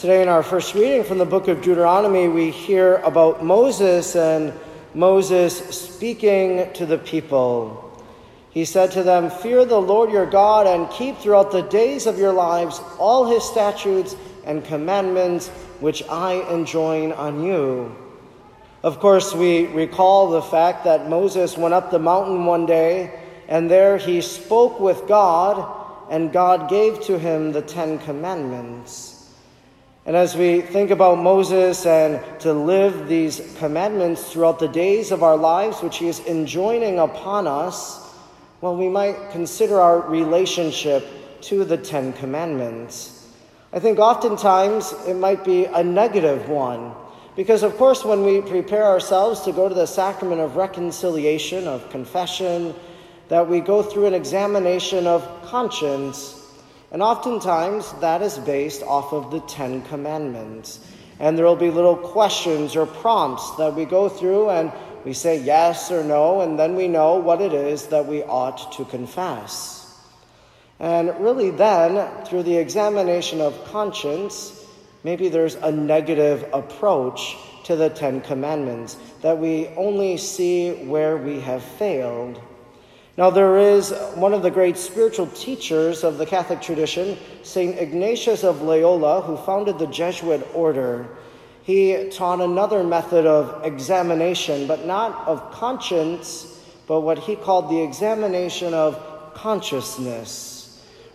Today, in our first reading from the book of Deuteronomy, we hear about Moses and Moses speaking to the people. He said to them, Fear the Lord your God and keep throughout the days of your lives all his statutes and commandments which I enjoin on you. Of course, we recall the fact that Moses went up the mountain one day and there he spoke with God, and God gave to him the Ten Commandments. And as we think about Moses and to live these commandments throughout the days of our lives, which he is enjoining upon us, well, we might consider our relationship to the Ten Commandments. I think oftentimes it might be a negative one. Because, of course, when we prepare ourselves to go to the sacrament of reconciliation, of confession, that we go through an examination of conscience and oftentimes that is based off of the Ten Commandments. And there will be little questions or prompts that we go through and we say yes or no, and then we know what it is that we ought to confess. And really, then, through the examination of conscience, maybe there's a negative approach to the Ten Commandments, that we only see where we have failed. Now, there is one of the great spiritual teachers of the Catholic tradition, St. Ignatius of Loyola, who founded the Jesuit order. He taught another method of examination, but not of conscience, but what he called the examination of consciousness.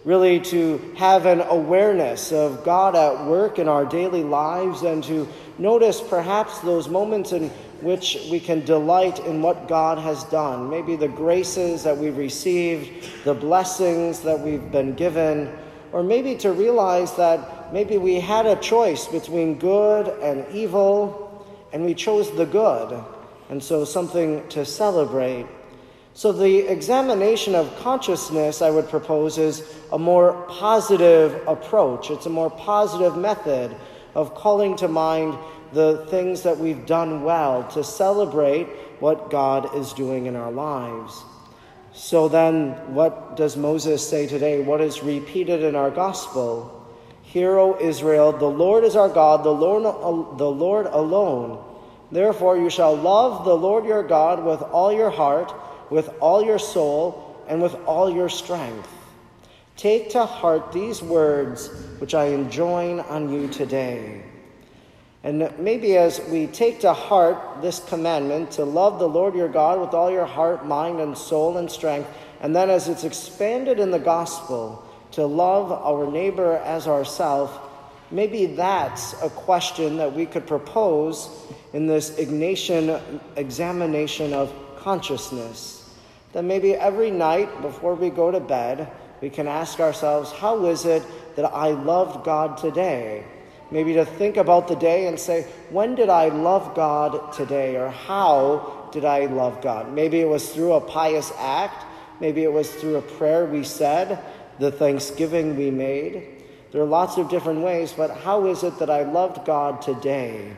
Really, to have an awareness of God at work in our daily lives and to notice perhaps those moments in which we can delight in what God has done. Maybe the graces that we've received, the blessings that we've been given, or maybe to realize that maybe we had a choice between good and evil, and we chose the good, and so something to celebrate. So, the examination of consciousness, I would propose, is a more positive approach. It's a more positive method of calling to mind the things that we've done well, to celebrate what God is doing in our lives. So then, what does Moses say today? What is repeated in our gospel? Hear, O Israel, the Lord is our God, the Lord, the Lord alone. Therefore, you shall love the Lord your God with all your heart, with all your soul, and with all your strength. Take to heart these words which I enjoin on you today. And maybe as we take to heart this commandment to love the Lord your God with all your heart, mind, and soul and strength, and then as it's expanded in the gospel to love our neighbor as ourselves, maybe that's a question that we could propose in this Ignatian examination of consciousness. That maybe every night before we go to bed, we can ask ourselves, how is it that I loved God today? Maybe to think about the day and say, when did I love God today? Or how did I love God? Maybe it was through a pious act. Maybe it was through a prayer we said, the thanksgiving we made. There are lots of different ways, but how is it that I loved God today?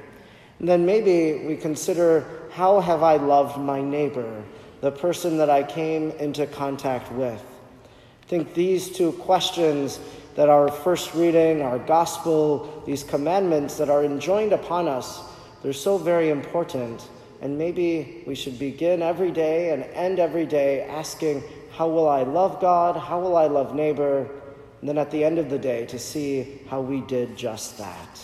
And then maybe we consider how have I loved my neighbor, the person that I came into contact with? I think these two questions that our first reading, our gospel, these commandments that are enjoined upon us, they're so very important. And maybe we should begin every day and end every day asking, How will I love God? How will I love neighbor? And then at the end of the day, to see how we did just that.